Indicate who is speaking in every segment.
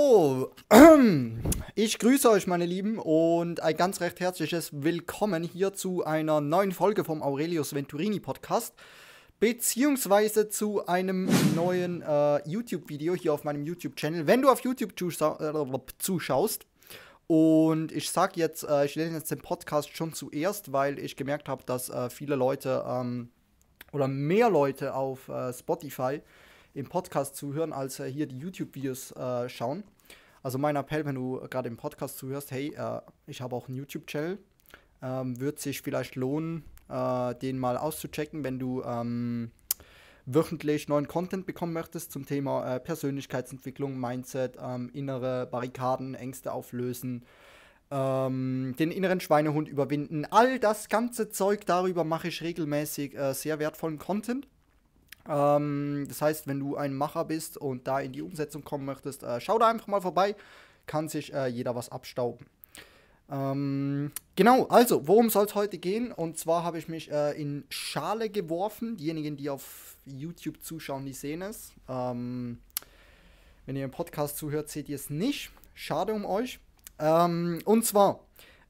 Speaker 1: So, ich grüße euch, meine Lieben, und ein ganz recht herzliches Willkommen hier zu einer neuen Folge vom Aurelius Venturini Podcast, beziehungsweise zu einem neuen äh, YouTube-Video hier auf meinem YouTube-Channel. Wenn du auf YouTube äh, zuschaust, und ich sag jetzt, äh, ich lese jetzt den Podcast schon zuerst, weil ich gemerkt habe, dass äh, viele Leute ähm, oder mehr Leute auf äh, Spotify im Podcast zuhören, als äh, hier die YouTube-Videos äh, schauen. Also mein Appell, wenn du gerade im Podcast zuhörst, hey, äh, ich habe auch einen YouTube-Channel, ähm, wird sich vielleicht lohnen, äh, den mal auszuchecken, wenn du ähm, wöchentlich neuen Content bekommen möchtest zum Thema äh, Persönlichkeitsentwicklung, Mindset, ähm, innere Barrikaden, Ängste auflösen, ähm, den inneren Schweinehund überwinden. All das ganze Zeug, darüber mache ich regelmäßig äh, sehr wertvollen Content. Ähm, das heißt, wenn du ein Macher bist und da in die Umsetzung kommen möchtest, äh, schau da einfach mal vorbei. Kann sich äh, jeder was abstauben. Ähm, genau, also, worum soll es heute gehen? Und zwar habe ich mich äh, in Schale geworfen. Diejenigen, die auf YouTube zuschauen, die sehen es. Ähm, wenn ihr im Podcast zuhört, seht ihr es nicht. Schade um euch. Ähm, und zwar,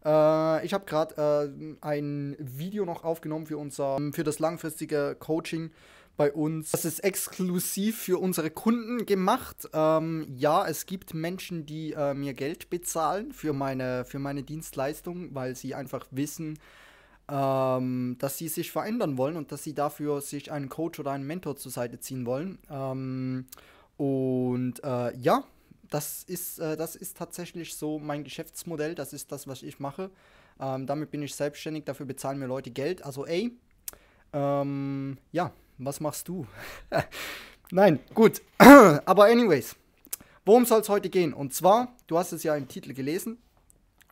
Speaker 1: äh, ich habe gerade äh, ein Video noch aufgenommen für unser, für das langfristige Coaching bei uns. Das ist exklusiv für unsere Kunden gemacht. Ähm, ja, es gibt Menschen, die äh, mir Geld bezahlen für meine, für meine Dienstleistung, weil sie einfach wissen, ähm, dass sie sich verändern wollen und dass sie dafür sich einen Coach oder einen Mentor zur Seite ziehen wollen. Ähm, und äh, ja, das ist, äh, das ist tatsächlich so mein Geschäftsmodell. Das ist das, was ich mache. Ähm, damit bin ich selbstständig, dafür bezahlen mir Leute Geld. Also ey, ähm, ja, was machst du? Nein, gut. Aber anyways, worum soll es heute gehen? Und zwar, du hast es ja im Titel gelesen,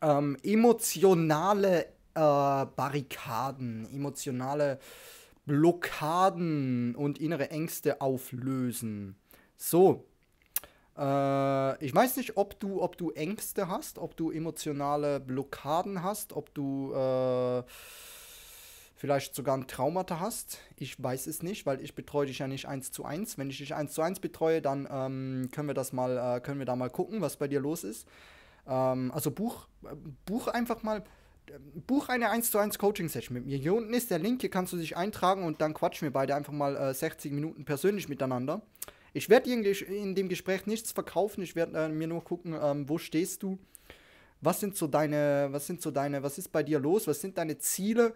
Speaker 1: ähm, emotionale äh, Barrikaden, emotionale Blockaden und innere Ängste auflösen. So, äh, ich weiß nicht, ob du, ob du Ängste hast, ob du emotionale Blockaden hast, ob du äh, vielleicht sogar ein Traumata hast. Ich weiß es nicht, weil ich betreue dich ja nicht eins zu eins. Wenn ich dich eins zu eins betreue, dann ähm, können wir das mal, äh, können wir da mal gucken, was bei dir los ist. Ähm, also buch, buch einfach mal, buch eine 1 zu 1 Coaching-Session mit mir. Hier unten ist der Link, hier kannst du dich eintragen und dann quatschen wir beide einfach mal äh, 60 Minuten persönlich miteinander. Ich werde in dem Gespräch nichts verkaufen, ich werde äh, mir nur gucken, ähm, wo stehst du, was sind so deine, was sind so deine, was ist bei dir los, was sind deine Ziele,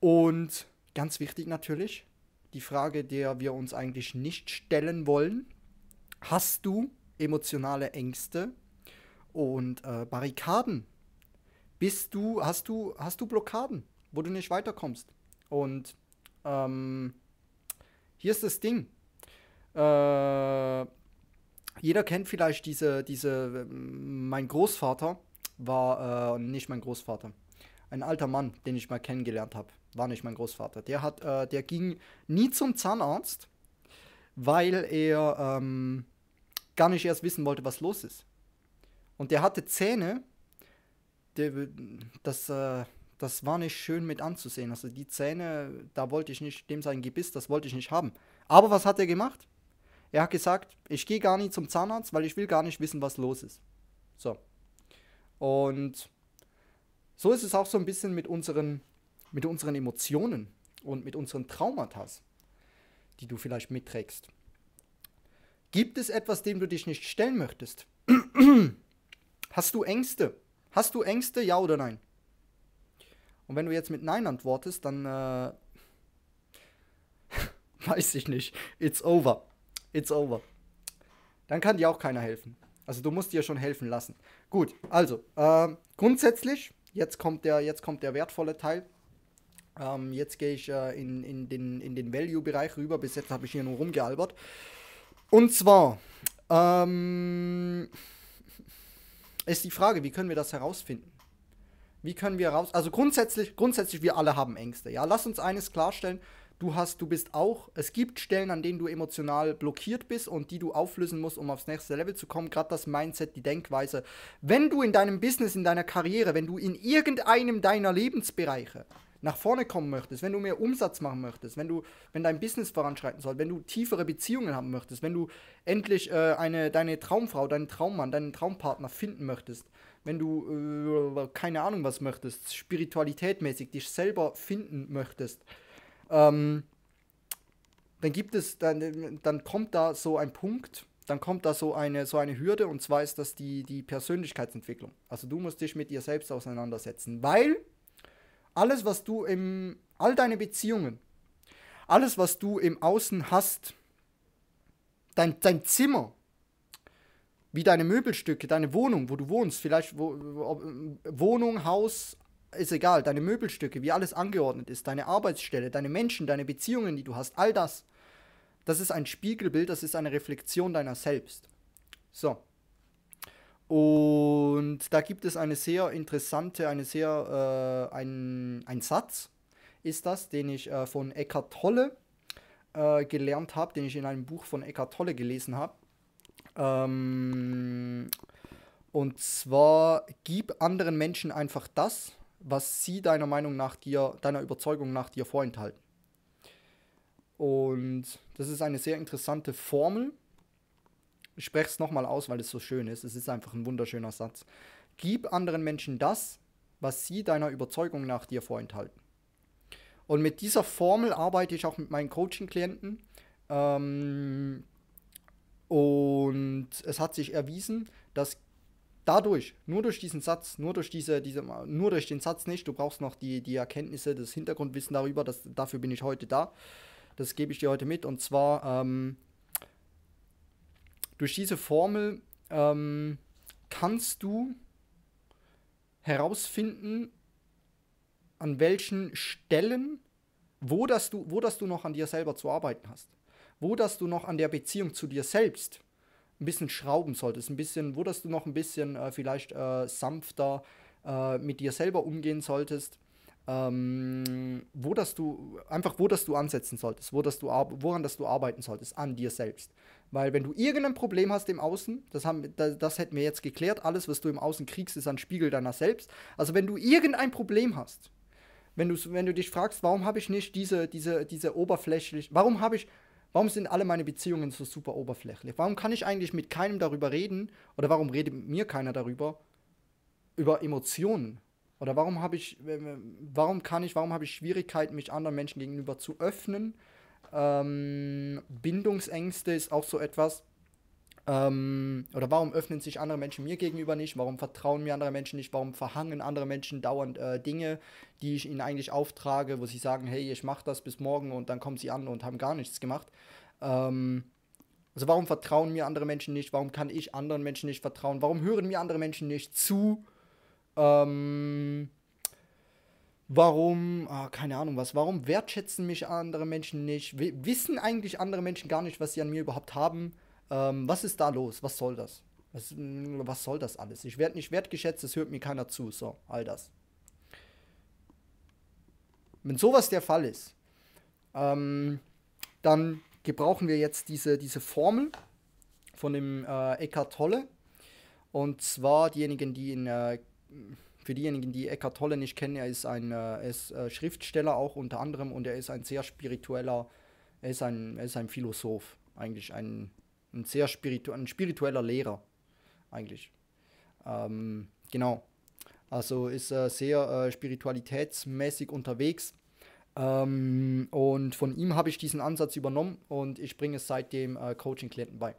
Speaker 1: und ganz wichtig natürlich, die Frage, der wir uns eigentlich nicht stellen wollen, hast du emotionale Ängste und äh, Barrikaden? Bist du, hast du, hast du Blockaden, wo du nicht weiterkommst? Und ähm, hier ist das Ding. Äh, jeder kennt vielleicht diese, diese, mein Großvater war äh, nicht mein Großvater. Ein alter Mann, den ich mal kennengelernt habe war nicht mein Großvater. Der hat, äh, der ging nie zum Zahnarzt, weil er ähm, gar nicht erst wissen wollte, was los ist. Und der hatte Zähne, der, das, äh, das war nicht schön mit anzusehen. Also die Zähne, da wollte ich nicht, dem sein Gebiss, das wollte ich nicht haben. Aber was hat er gemacht? Er hat gesagt, ich gehe gar nicht zum Zahnarzt, weil ich will gar nicht wissen, was los ist. So. Und so ist es auch so ein bisschen mit unseren mit unseren Emotionen und mit unseren Traumata, die du vielleicht mitträgst. Gibt es etwas, dem du dich nicht stellen möchtest? Hast du Ängste? Hast du Ängste, ja oder nein? Und wenn du jetzt mit Nein antwortest, dann äh, weiß ich nicht. It's over. It's over. Dann kann dir auch keiner helfen. Also du musst dir schon helfen lassen. Gut, also äh, grundsätzlich, jetzt kommt, der, jetzt kommt der wertvolle Teil. Ähm, jetzt gehe ich äh, in, in den, in den Value-Bereich rüber. Bis jetzt habe ich hier nur rumgealbert. Und zwar ähm, ist die Frage, wie können wir das herausfinden? Wie können wir heraus... Also grundsätzlich, grundsätzlich, wir alle haben Ängste. Ja, lass uns eines klarstellen. Du hast, du bist auch, es gibt Stellen, an denen du emotional blockiert bist und die du auflösen musst, um aufs nächste Level zu kommen. Gerade das Mindset, die Denkweise. Wenn du in deinem Business, in deiner Karriere, wenn du in irgendeinem deiner Lebensbereiche nach vorne kommen möchtest, wenn du mehr Umsatz machen möchtest, wenn du, wenn dein Business voranschreiten soll, wenn du tiefere Beziehungen haben möchtest, wenn du endlich äh, eine, deine Traumfrau, deinen Traummann, deinen Traumpartner finden möchtest, wenn du äh, keine Ahnung was möchtest, spiritualitätmäßig dich selber finden möchtest, ähm, dann gibt es, dann, dann kommt da so ein Punkt, dann kommt da so eine, so eine Hürde und zwar ist das die, die Persönlichkeitsentwicklung. Also du musst dich mit dir selbst auseinandersetzen, weil alles, was du im, all deine Beziehungen, alles, was du im Außen hast, dein, dein Zimmer, wie deine Möbelstücke, deine Wohnung, wo du wohnst, vielleicht wo, Wohnung, Haus, ist egal, deine Möbelstücke, wie alles angeordnet ist, deine Arbeitsstelle, deine Menschen, deine Beziehungen, die du hast, all das, das ist ein Spiegelbild, das ist eine Reflexion deiner selbst. So. Und da gibt es eine sehr interessante, eine sehr, äh, ein, ein Satz ist das, den ich äh, von Eckhart Tolle äh, gelernt habe, den ich in einem Buch von Eckhart Tolle gelesen habe. Ähm, und zwar, gib anderen Menschen einfach das, was sie deiner Meinung nach dir, deiner Überzeugung nach dir vorenthalten. Und das ist eine sehr interessante Formel, ich spreche es nochmal aus, weil es so schön ist. Es ist einfach ein wunderschöner Satz. Gib anderen Menschen das, was sie deiner Überzeugung nach dir vorenthalten. Und mit dieser Formel arbeite ich auch mit meinen Coaching-Klienten. Ähm, und es hat sich erwiesen, dass dadurch, nur durch diesen Satz, nur durch diese, diese nur durch den Satz nicht, du brauchst noch die, die Erkenntnisse, das Hintergrundwissen darüber, das, dafür bin ich heute da. Das gebe ich dir heute mit. Und zwar ähm, durch diese Formel ähm, kannst du herausfinden, an welchen Stellen, wo das, du, wo das du noch an dir selber zu arbeiten hast. Wo das du noch an der Beziehung zu dir selbst ein bisschen schrauben solltest, ein bisschen, wo das du noch ein bisschen äh, vielleicht äh, sanfter äh, mit dir selber umgehen solltest ähm, wo das du, einfach wo das du ansetzen solltest, wo das du, woran das du arbeiten solltest, an dir selbst. Weil wenn du irgendein Problem hast im Außen, das, haben, das, das hätten wir jetzt geklärt, alles, was du im Außen kriegst, ist ein Spiegel deiner selbst. Also wenn du irgendein Problem hast, wenn du, wenn du dich fragst, warum habe ich nicht diese, diese, diese oberflächlich, warum habe ich, warum sind alle meine Beziehungen so super oberflächlich? Warum kann ich eigentlich mit keinem darüber reden oder warum redet mir keiner darüber? Über Emotionen oder warum habe ich, warum kann ich, warum habe ich Schwierigkeiten, mich anderen Menschen gegenüber zu öffnen? Ähm, Bindungsängste ist auch so etwas. Ähm, oder warum öffnen sich andere Menschen mir gegenüber nicht? Warum vertrauen mir andere Menschen nicht? Warum verhangen andere Menschen dauernd äh, Dinge, die ich ihnen eigentlich auftrage, wo sie sagen, hey, ich mache das bis morgen und dann kommen sie an und haben gar nichts gemacht? Ähm, also warum vertrauen mir andere Menschen nicht? Warum kann ich anderen Menschen nicht vertrauen? Warum hören mir andere Menschen nicht zu? Ähm, warum, ah, keine Ahnung was, warum wertschätzen mich andere Menschen nicht? Wissen eigentlich andere Menschen gar nicht, was sie an mir überhaupt haben? Ähm, was ist da los? Was soll das? Was, was soll das alles? Ich werde nicht wertgeschätzt, es hört mir keiner zu. So, all das. Wenn sowas der Fall ist, ähm, dann gebrauchen wir jetzt diese, diese Formel von dem äh, Eckhart Tolle. Und zwar diejenigen, die in äh, für diejenigen, die Eckhart Tolle nicht kennen, er ist ein äh, er ist, äh, Schriftsteller auch unter anderem und er ist ein sehr spiritueller, er ist ein, er ist ein Philosoph, eigentlich ein, ein sehr spiritu ein spiritueller Lehrer, eigentlich. Ähm, genau. Also ist äh, sehr äh, spiritualitätsmäßig unterwegs. Ähm, und von ihm habe ich diesen Ansatz übernommen und ich bringe es seitdem äh, Coaching-Klienten bei.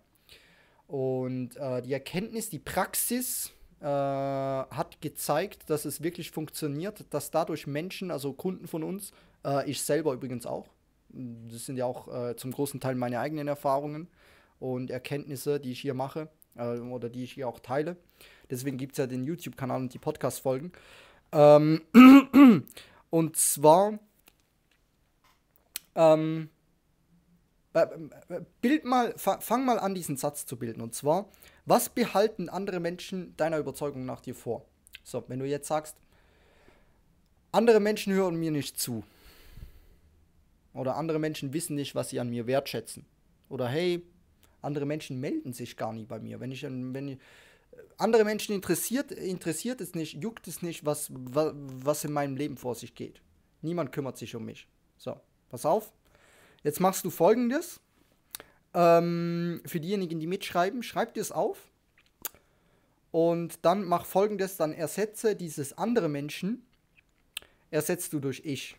Speaker 1: Und äh, die Erkenntnis, die Praxis, äh, hat gezeigt, dass es wirklich funktioniert, dass dadurch Menschen, also Kunden von uns, äh, ich selber übrigens auch, das sind ja auch äh, zum großen Teil meine eigenen Erfahrungen und Erkenntnisse, die ich hier mache äh, oder die ich hier auch teile. Deswegen gibt es ja den YouTube-Kanal und die Podcast-Folgen. Ähm und zwar ähm, äh, äh, bild mal, fang mal an, diesen Satz zu bilden. Und zwar, was behalten andere Menschen deiner Überzeugung nach dir vor? So, wenn du jetzt sagst, andere Menschen hören mir nicht zu. Oder andere Menschen wissen nicht, was sie an mir wertschätzen. Oder hey, andere Menschen melden sich gar nie bei mir. Wenn ich, wenn ich, andere Menschen interessiert, interessiert es nicht, juckt es nicht, was, was, was in meinem Leben vor sich geht. Niemand kümmert sich um mich. So, pass auf. Jetzt machst du folgendes. Ähm, für diejenigen, die mitschreiben, schreib dir es auf. Und dann mach folgendes: dann ersetze dieses andere Menschen, ersetzt du durch ich.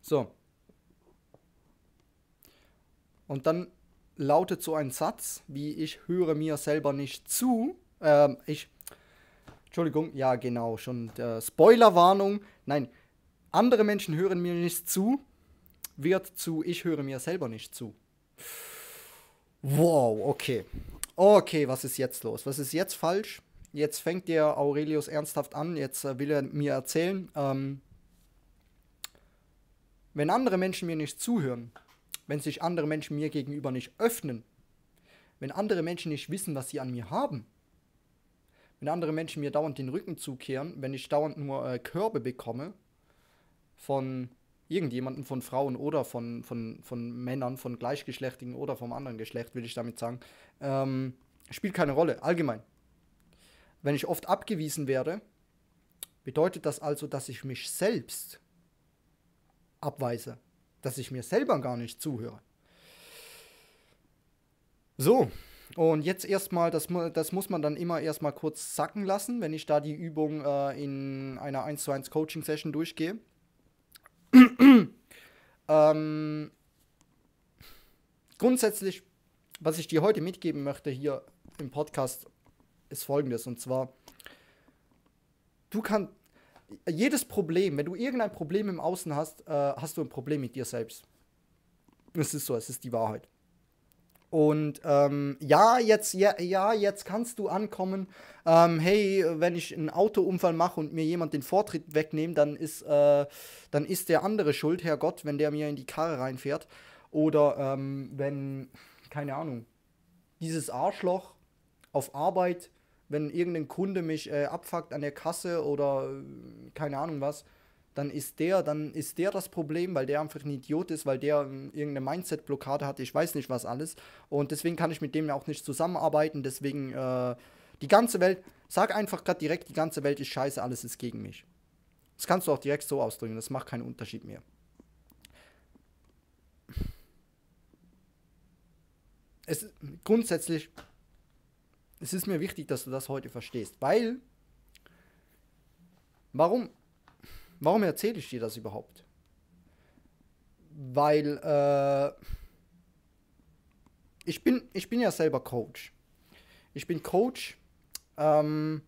Speaker 1: So. Und dann lautet so ein Satz wie ich höre mir selber nicht zu. Ähm, ich. Entschuldigung, ja genau, schon äh, Spoilerwarnung. Nein, andere Menschen hören mir nicht zu, wird zu ich höre mir selber nicht zu. Wow, okay. Okay, was ist jetzt los? Was ist jetzt falsch? Jetzt fängt der Aurelius ernsthaft an, jetzt äh, will er mir erzählen, ähm, wenn andere Menschen mir nicht zuhören, wenn sich andere Menschen mir gegenüber nicht öffnen, wenn andere Menschen nicht wissen, was sie an mir haben, wenn andere Menschen mir dauernd den Rücken zukehren, wenn ich dauernd nur äh, Körbe bekomme von irgendjemanden, von Frauen oder von, von, von Männern, von Gleichgeschlechtigen oder vom anderen Geschlecht, will ich damit sagen, ähm, spielt keine Rolle, allgemein. Wenn ich oft abgewiesen werde, bedeutet das also, dass ich mich selbst abweise dass ich mir selber gar nicht zuhöre. So, und jetzt erstmal, das, das muss man dann immer erstmal kurz sacken lassen, wenn ich da die Übung äh, in einer 1 zu 1 Coaching Session durchgehe. Ähm, grundsätzlich, was ich dir heute mitgeben möchte hier im Podcast, ist folgendes. Und zwar, du kannst, jedes Problem, wenn du irgendein Problem im Außen hast, äh, hast du ein Problem mit dir selbst. Es ist so, es ist die Wahrheit. Und ähm, ja, jetzt, ja, ja, jetzt kannst du ankommen, ähm, hey, wenn ich einen Autounfall mache und mir jemand den Vortritt wegnehme, dann ist, äh, dann ist der andere schuld, Herr Gott, wenn der mir in die Karre reinfährt. Oder ähm, wenn, keine Ahnung, dieses Arschloch auf Arbeit wenn irgendein Kunde mich äh, abfuckt an der Kasse oder äh, keine Ahnung was, dann ist der, dann ist der das Problem, weil der einfach ein Idiot ist, weil der irgendeine Mindset-Blockade hat, ich weiß nicht was alles. Und deswegen kann ich mit dem auch nicht zusammenarbeiten. Deswegen, äh, die ganze Welt, sag einfach gerade direkt, die ganze Welt ist scheiße, alles ist gegen mich. Das kannst du auch direkt so ausdrücken, das macht keinen Unterschied mehr. Es grundsätzlich es ist mir wichtig, dass du das heute verstehst, weil warum warum erzähle ich dir das überhaupt? Weil äh, ich bin ich bin ja selber Coach. Ich bin Coach ähm,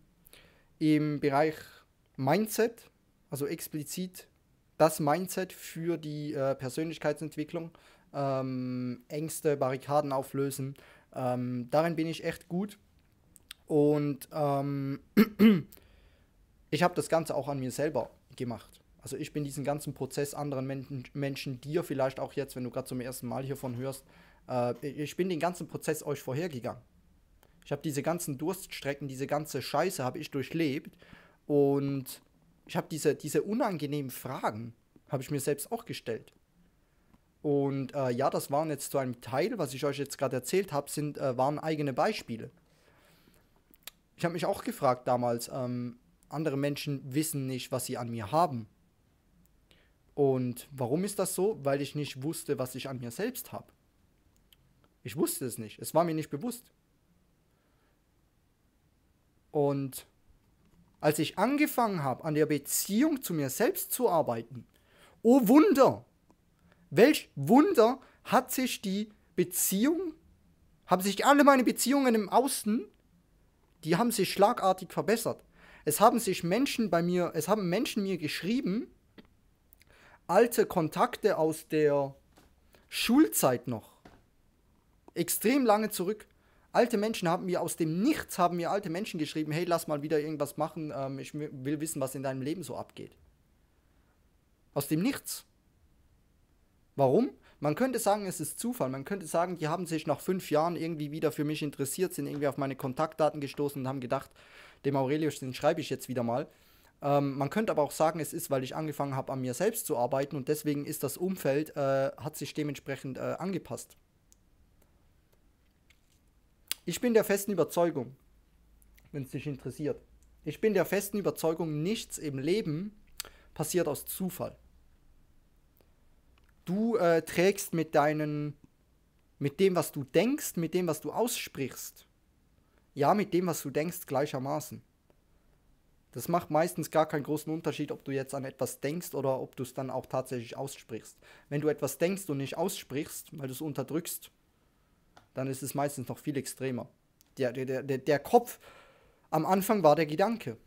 Speaker 1: im Bereich Mindset, also explizit das Mindset für die äh, Persönlichkeitsentwicklung, ähm, Ängste, Barrikaden auflösen. Ähm, darin bin ich echt gut. Und ähm, ich habe das Ganze auch an mir selber gemacht. Also ich bin diesen ganzen Prozess anderen Men Menschen, dir vielleicht auch jetzt, wenn du gerade zum ersten Mal hiervon hörst, äh, ich bin den ganzen Prozess euch vorhergegangen. Ich habe diese ganzen Durststrecken, diese ganze Scheiße habe ich durchlebt und ich habe diese, diese unangenehmen Fragen, habe ich mir selbst auch gestellt. Und äh, ja, das waren jetzt zu einem Teil, was ich euch jetzt gerade erzählt habe, sind, äh, waren eigene Beispiele ich habe mich auch gefragt damals, ähm, andere Menschen wissen nicht, was sie an mir haben. Und warum ist das so? Weil ich nicht wusste, was ich an mir selbst habe. Ich wusste es nicht. Es war mir nicht bewusst. Und als ich angefangen habe, an der Beziehung zu mir selbst zu arbeiten, oh Wunder! Welch Wunder hat sich die Beziehung, haben sich alle meine Beziehungen im Außen die haben sich schlagartig verbessert. Es haben sich Menschen bei mir, es haben Menschen mir geschrieben, alte Kontakte aus der Schulzeit noch. Extrem lange zurück. Alte Menschen haben mir aus dem Nichts haben mir alte Menschen geschrieben, hey, lass mal wieder irgendwas machen, ähm, ich will wissen, was in deinem Leben so abgeht. Aus dem Nichts. Warum? Man könnte sagen, es ist Zufall. Man könnte sagen, die haben sich nach fünf Jahren irgendwie wieder für mich interessiert, sind irgendwie auf meine Kontaktdaten gestoßen und haben gedacht, dem Aurelius, den schreibe ich jetzt wieder mal. Ähm, man könnte aber auch sagen, es ist, weil ich angefangen habe, an mir selbst zu arbeiten und deswegen ist das Umfeld, äh, hat sich dementsprechend äh, angepasst. Ich bin der festen Überzeugung, wenn es dich interessiert, ich bin der festen Überzeugung, nichts im Leben passiert aus Zufall. Du äh, trägst mit deinen, mit dem, was du denkst, mit dem, was du aussprichst, ja, mit dem, was du denkst, gleichermaßen. Das macht meistens gar keinen großen Unterschied, ob du jetzt an etwas denkst oder ob du es dann auch tatsächlich aussprichst. Wenn du etwas denkst und nicht aussprichst, weil du es unterdrückst, dann ist es meistens noch viel extremer. Der, der, der, der Kopf, am Anfang war der Gedanke.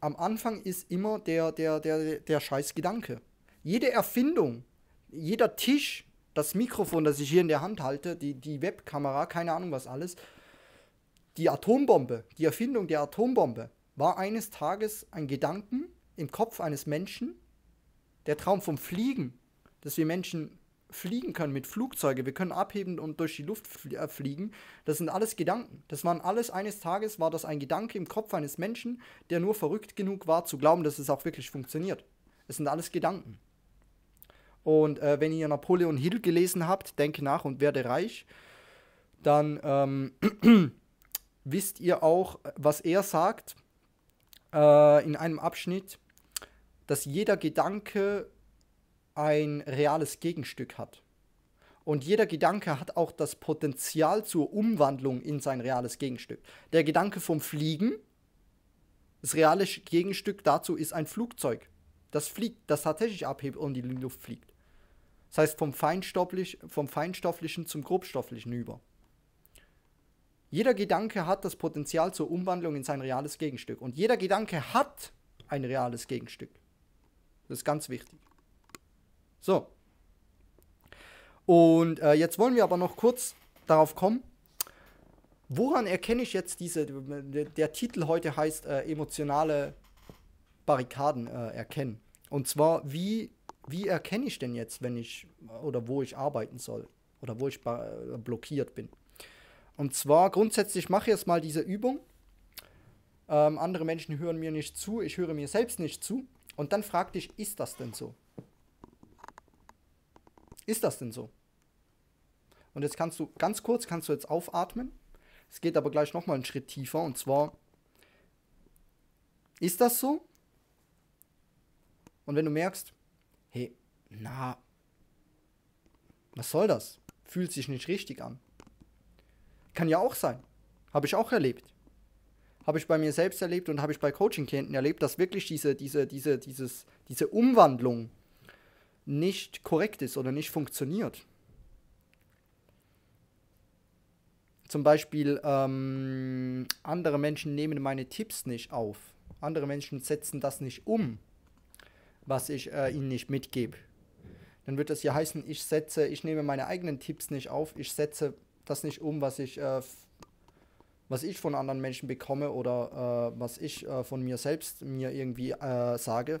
Speaker 1: Am Anfang ist immer der, der, der, der scheiß Gedanke. Jede Erfindung, jeder Tisch, das Mikrofon, das ich hier in der Hand halte, die, die Webkamera, keine Ahnung was alles, die Atombombe, die Erfindung der Atombombe, war eines Tages ein Gedanken im Kopf eines Menschen, der Traum vom Fliegen, dass wir Menschen fliegen können mit Flugzeugen, wir können abheben und durch die Luft äh, fliegen, das sind alles Gedanken. Das waren alles eines Tages, war das ein Gedanke im Kopf eines Menschen, der nur verrückt genug war zu glauben, dass es auch wirklich funktioniert. Es sind alles Gedanken. Und äh, wenn ihr Napoleon Hill gelesen habt, denke nach und werde reich, dann ähm, wisst ihr auch, was er sagt äh, in einem Abschnitt, dass jeder Gedanke ein reales Gegenstück hat. Und jeder Gedanke hat auch das Potenzial zur Umwandlung in sein reales Gegenstück. Der Gedanke vom Fliegen, das reale Gegenstück dazu ist ein Flugzeug. Das fliegt, das tatsächlich abhebt und in die Luft fliegt. Das heißt vom, Feinstofflich, vom Feinstofflichen zum Grobstofflichen über. Jeder Gedanke hat das Potenzial zur Umwandlung in sein reales Gegenstück. Und jeder Gedanke hat ein reales Gegenstück. Das ist ganz wichtig. So. Und äh, jetzt wollen wir aber noch kurz darauf kommen, woran erkenne ich jetzt diese, der Titel heute heißt äh, emotionale Barrikaden äh, erkennen. Und zwar, wie, wie erkenne ich denn jetzt, wenn ich oder wo ich arbeiten soll oder wo ich blockiert bin. Und zwar grundsätzlich mache ich jetzt mal diese Übung. Ähm, andere Menschen hören mir nicht zu, ich höre mir selbst nicht zu. Und dann frag dich, ist das denn so? Ist das denn so? Und jetzt kannst du, ganz kurz kannst du jetzt aufatmen. Es geht aber gleich nochmal einen Schritt tiefer. Und zwar, ist das so? Und wenn du merkst, hey, na, was soll das? Fühlt sich nicht richtig an. Kann ja auch sein. Habe ich auch erlebt. Habe ich bei mir selbst erlebt und habe ich bei Coaching-Klienten erlebt, dass wirklich diese, diese, diese, dieses, diese Umwandlung nicht korrekt ist oder nicht funktioniert. Zum Beispiel, ähm, andere Menschen nehmen meine Tipps nicht auf. Andere Menschen setzen das nicht um, was ich äh, ihnen nicht mitgebe. Dann wird das ja heißen, ich setze, ich nehme meine eigenen Tipps nicht auf, ich setze das nicht um, was ich, äh, was ich von anderen Menschen bekomme oder äh, was ich äh, von mir selbst mir irgendwie äh, sage.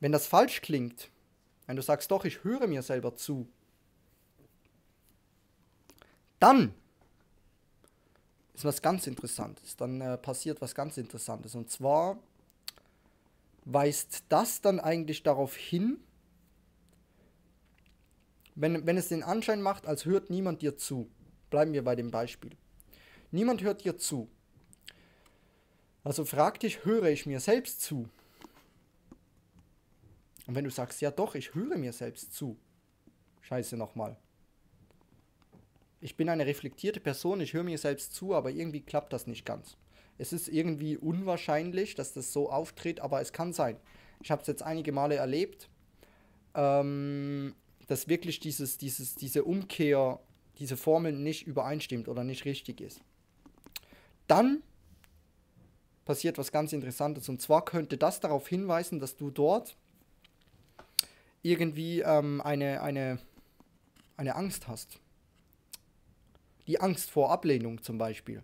Speaker 1: Wenn das falsch klingt, wenn du sagst, doch, ich höre mir selber zu, dann ist was ganz Interessantes. Dann äh, passiert was ganz Interessantes. Und zwar weist das dann eigentlich darauf hin, wenn, wenn es den Anschein macht, als hört niemand dir zu. Bleiben wir bei dem Beispiel. Niemand hört dir zu. Also frag dich, höre ich mir selbst zu? Und wenn du sagst, ja doch, ich höre mir selbst zu. Scheiße nochmal. Ich bin eine reflektierte Person, ich höre mir selbst zu, aber irgendwie klappt das nicht ganz. Es ist irgendwie unwahrscheinlich, dass das so auftritt, aber es kann sein. Ich habe es jetzt einige Male erlebt. Ähm, dass wirklich dieses, dieses, diese Umkehr, diese Formel nicht übereinstimmt oder nicht richtig ist. Dann passiert was ganz Interessantes. Und zwar könnte das darauf hinweisen, dass du dort irgendwie ähm, eine, eine, eine Angst hast. Die Angst vor Ablehnung zum Beispiel.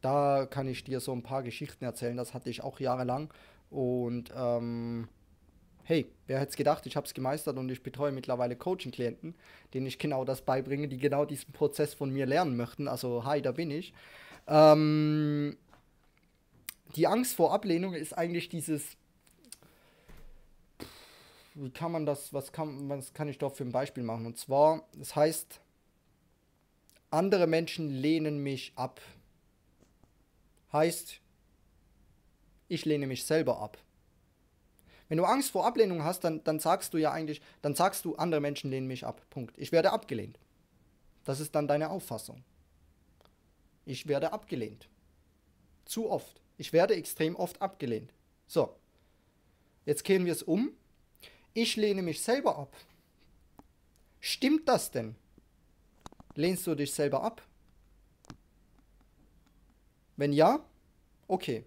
Speaker 1: Da kann ich dir so ein paar Geschichten erzählen. Das hatte ich auch jahrelang. Und ähm, hey, wer hätte es gedacht, ich habe es gemeistert und ich betreue mittlerweile Coaching-Klienten, denen ich genau das beibringe, die genau diesen Prozess von mir lernen möchten. Also, hi, da bin ich. Ähm, die Angst vor Ablehnung ist eigentlich dieses. Wie kann man das, was kann, was kann ich doch für ein Beispiel machen? Und zwar, das heißt, andere Menschen lehnen mich ab. Heißt, ich lehne mich selber ab. Wenn du Angst vor Ablehnung hast, dann, dann sagst du ja eigentlich, dann sagst du, andere Menschen lehnen mich ab. Punkt. Ich werde abgelehnt. Das ist dann deine Auffassung. Ich werde abgelehnt. Zu oft. Ich werde extrem oft abgelehnt. So. Jetzt kehren wir es um. Ich lehne mich selber ab. Stimmt das denn? Lehnst du dich selber ab? Wenn ja, okay.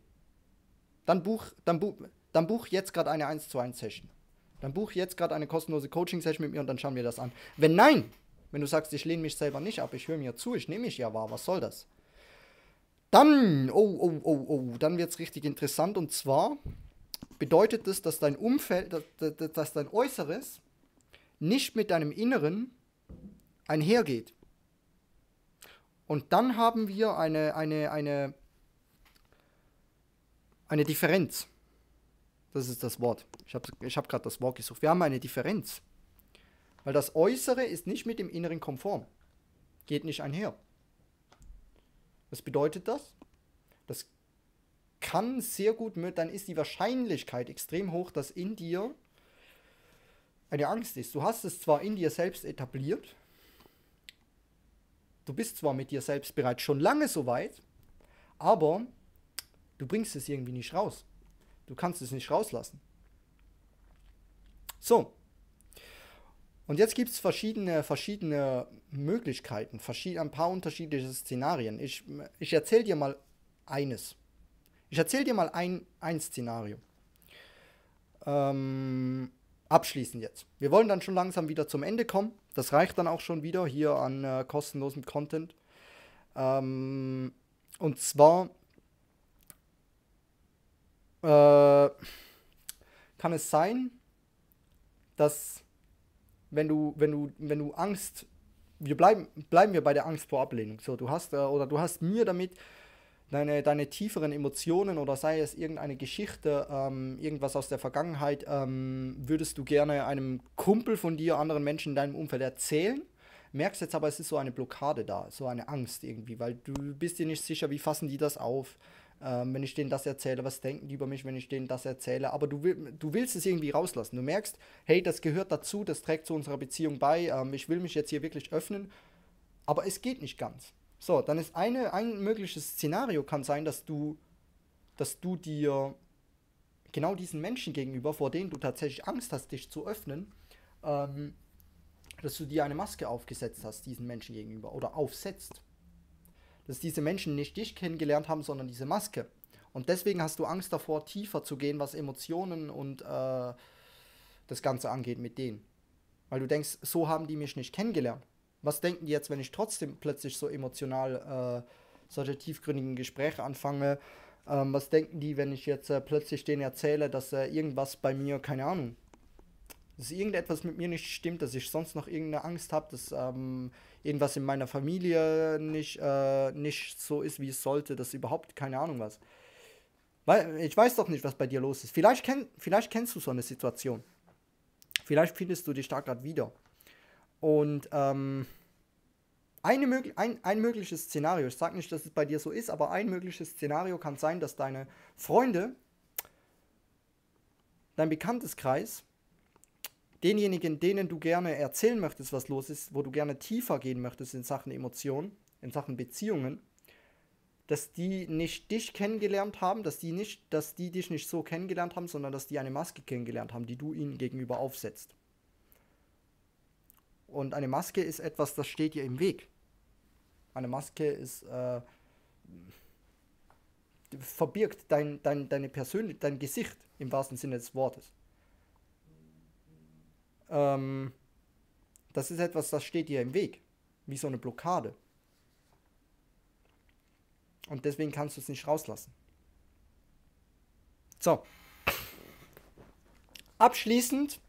Speaker 1: Dann buch, dann buch, dann buch jetzt gerade eine 1 zu 1 Session. Dann buch jetzt gerade eine kostenlose Coaching-Session mit mir und dann schauen wir das an. Wenn nein, wenn du sagst, ich lehne mich selber nicht ab, ich höre mir zu, ich nehme mich ja wahr, was soll das? Dann, oh, oh, oh, oh, dann wird es richtig interessant und zwar bedeutet das, dass dein Umfeld, dass, dass dein Äußeres nicht mit deinem Inneren einhergeht. Und dann haben wir eine, eine, eine, eine Differenz. Das ist das Wort. Ich habe ich hab gerade das Wort gesucht. Wir haben eine Differenz. Weil das Äußere ist nicht mit dem Inneren konform. Geht nicht einher. Was bedeutet das? Das kann sehr gut, dann ist die Wahrscheinlichkeit extrem hoch, dass in dir eine Angst ist. Du hast es zwar in dir selbst etabliert, du bist zwar mit dir selbst bereits schon lange so weit, aber du bringst es irgendwie nicht raus. Du kannst es nicht rauslassen. So. Und jetzt gibt es verschiedene, verschiedene Möglichkeiten, verschiedene, ein paar unterschiedliche Szenarien. Ich, ich erzähle dir mal eines. Ich erzähle dir mal ein, ein Szenario. Ähm, abschließend jetzt. Wir wollen dann schon langsam wieder zum Ende kommen. Das reicht dann auch schon wieder hier an äh, kostenlosem Content. Ähm, und zwar äh, kann es sein, dass wenn du, wenn du, wenn du Angst, wir bleiben, bleiben wir bei der Angst vor Ablehnung. So, du hast, äh, oder du hast mir damit deine, deine tieferen Emotionen oder sei es irgendeine Geschichte, ähm, irgendwas aus der Vergangenheit, ähm, würdest du gerne einem Kumpel von dir, anderen Menschen in deinem Umfeld erzählen. Merkst jetzt aber, es ist so eine Blockade da, so eine Angst irgendwie, weil du bist dir nicht sicher, wie fassen die das auf, ähm, wenn ich denen das erzähle, was denken die über mich, wenn ich denen das erzähle, aber du, will, du willst es irgendwie rauslassen. Du merkst, hey, das gehört dazu, das trägt zu unserer Beziehung bei, ähm, ich will mich jetzt hier wirklich öffnen, aber es geht nicht ganz. So, dann ist eine, ein mögliches Szenario kann sein, dass du, dass du dir genau diesen Menschen gegenüber, vor denen du tatsächlich Angst hast, dich zu öffnen, ähm, dass du dir eine Maske aufgesetzt hast, diesen Menschen gegenüber, oder aufsetzt. Dass diese Menschen nicht dich kennengelernt haben, sondern diese Maske. Und deswegen hast du Angst davor, tiefer zu gehen, was Emotionen und äh, das Ganze angeht mit denen. Weil du denkst, so haben die mich nicht kennengelernt was denken die jetzt, wenn ich trotzdem plötzlich so emotional äh, solche tiefgründigen Gespräche anfange? Ähm, was denken die, wenn ich jetzt äh, plötzlich denen erzähle, dass äh, irgendwas bei mir, keine Ahnung, dass irgendetwas mit mir nicht stimmt, dass ich sonst noch irgendeine Angst habe, dass ähm, irgendwas in meiner Familie nicht, äh, nicht so ist, wie es sollte, dass überhaupt keine Ahnung was. Weil ich weiß doch nicht, was bei dir los ist. Vielleicht, kenn, vielleicht kennst du so eine Situation. Vielleicht findest du dich da gerade wieder. Und ähm, eine ein, ein mögliches Szenario, ich sage nicht, dass es bei dir so ist, aber ein mögliches Szenario kann sein, dass deine Freunde, dein Bekannteskreis, denjenigen, denen du gerne erzählen möchtest, was los ist, wo du gerne tiefer gehen möchtest in Sachen Emotionen, in Sachen Beziehungen, dass die nicht dich kennengelernt haben, dass die nicht, dass die dich nicht so kennengelernt haben, sondern dass die eine Maske kennengelernt haben, die du ihnen gegenüber aufsetzt. Und eine Maske ist etwas, das steht dir im Weg. Eine Maske ist äh, verbirgt dein, dein, deine Persönlich dein Gesicht im wahrsten Sinne des Wortes. Ähm, das ist etwas, das steht dir im Weg, wie so eine Blockade. Und deswegen kannst du es nicht rauslassen. So. Abschließend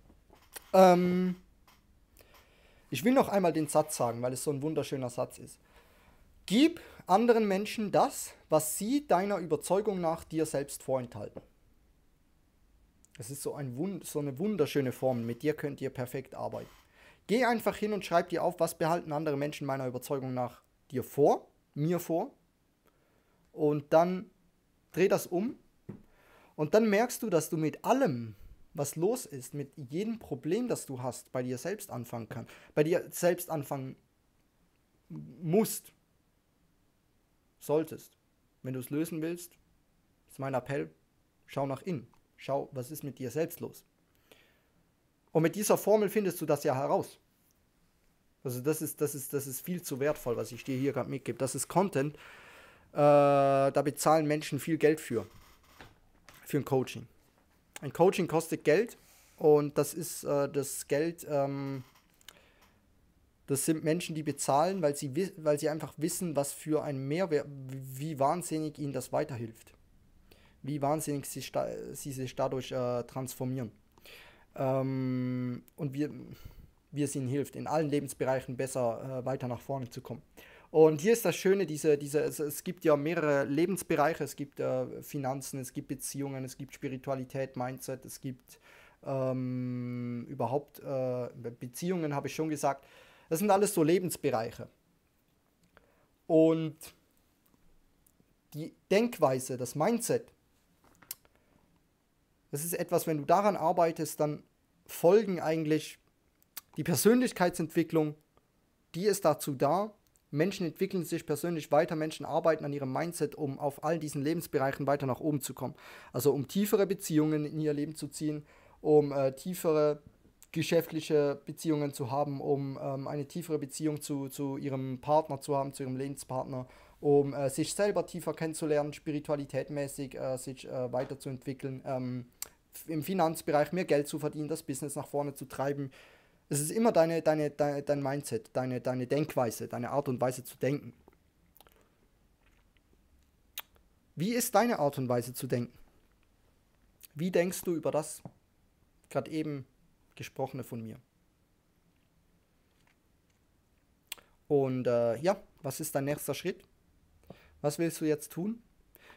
Speaker 1: ähm, ich will noch einmal den Satz sagen, weil es so ein wunderschöner Satz ist. Gib anderen Menschen das, was sie deiner Überzeugung nach dir selbst vorenthalten. Das ist so, ein, so eine wunderschöne Form. Mit dir könnt ihr perfekt arbeiten. Geh einfach hin und schreib dir auf, was behalten andere Menschen meiner Überzeugung nach dir vor, mir vor. Und dann dreh das um Und dann merkst du, dass du mit allem, was los ist, mit jedem Problem, das du hast, bei dir selbst anfangen kannst, bei dir selbst anfangen musst, solltest. Wenn du es lösen willst, ist mein Appell, schau nach innen. Schau, was ist mit dir selbst los. Und mit dieser Formel findest du das ja heraus. Also das ist, das ist, das ist viel zu wertvoll, was ich dir hier gerade mitgebe. Das ist Content. Äh, da bezahlen Menschen viel Geld für. Für ein Coaching. Ein Coaching kostet Geld und das ist äh, das Geld, ähm, das sind Menschen, die bezahlen, weil sie, weil sie einfach wissen, was für ein Mehrwert, wie wahnsinnig ihnen das weiterhilft. Wie wahnsinnig sie, sie sich dadurch äh, transformieren. Ähm, und wir, wie es ihnen hilft, in allen Lebensbereichen besser äh, weiter nach vorne zu kommen. Und hier ist das Schöne, diese, diese, es, es gibt ja mehrere Lebensbereiche, es gibt äh, Finanzen, es gibt Beziehungen, es gibt Spiritualität, Mindset, es gibt ähm, überhaupt äh, Beziehungen, habe ich schon gesagt. Das sind alles so Lebensbereiche. Und die Denkweise, das Mindset, das ist etwas, wenn du daran arbeitest, dann folgen eigentlich die Persönlichkeitsentwicklung, die ist dazu da. Menschen entwickeln sich persönlich weiter, Menschen arbeiten an ihrem Mindset, um auf all diesen Lebensbereichen weiter nach oben zu kommen. Also um tiefere Beziehungen in ihr Leben zu ziehen, um äh, tiefere geschäftliche Beziehungen zu haben, um ähm, eine tiefere Beziehung zu, zu ihrem Partner zu haben, zu ihrem Lebenspartner, um äh, sich selber tiefer kennenzulernen, spiritualitätmäßig äh, sich äh, weiterzuentwickeln, ähm, im Finanzbereich mehr Geld zu verdienen, das Business nach vorne zu treiben. Es ist immer deine, deine, deine, dein Mindset, deine, deine Denkweise, deine Art und Weise zu denken. Wie ist deine Art und Weise zu denken? Wie denkst du über das gerade eben gesprochene von mir? Und äh, ja, was ist dein nächster Schritt? Was willst du jetzt tun?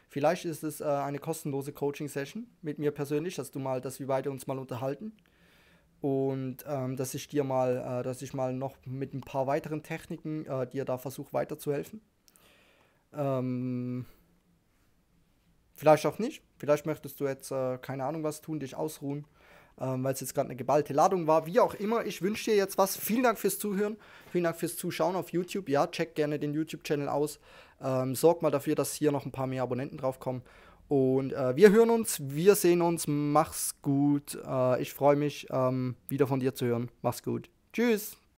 Speaker 1: Vielleicht ist es äh, eine kostenlose Coaching-Session mit mir persönlich, dass du mal, dass wir beide uns mal unterhalten. Und ähm, dass ich dir mal, äh, dass ich mal noch mit ein paar weiteren Techniken äh, dir da versuche weiterzuhelfen. Ähm, vielleicht auch nicht. Vielleicht möchtest du jetzt, äh, keine Ahnung was tun, dich ausruhen ähm, weil es jetzt gerade eine geballte Ladung war. Wie auch immer, ich wünsche dir jetzt was. Vielen Dank fürs Zuhören, vielen Dank fürs Zuschauen auf YouTube. Ja, check gerne den YouTube-Channel aus. Ähm, sorg mal dafür, dass hier noch ein paar mehr Abonnenten draufkommen. Und äh, wir hören uns, wir sehen uns. Mach's gut. Äh, ich freue mich, ähm, wieder von dir zu hören. Mach's gut. Tschüss.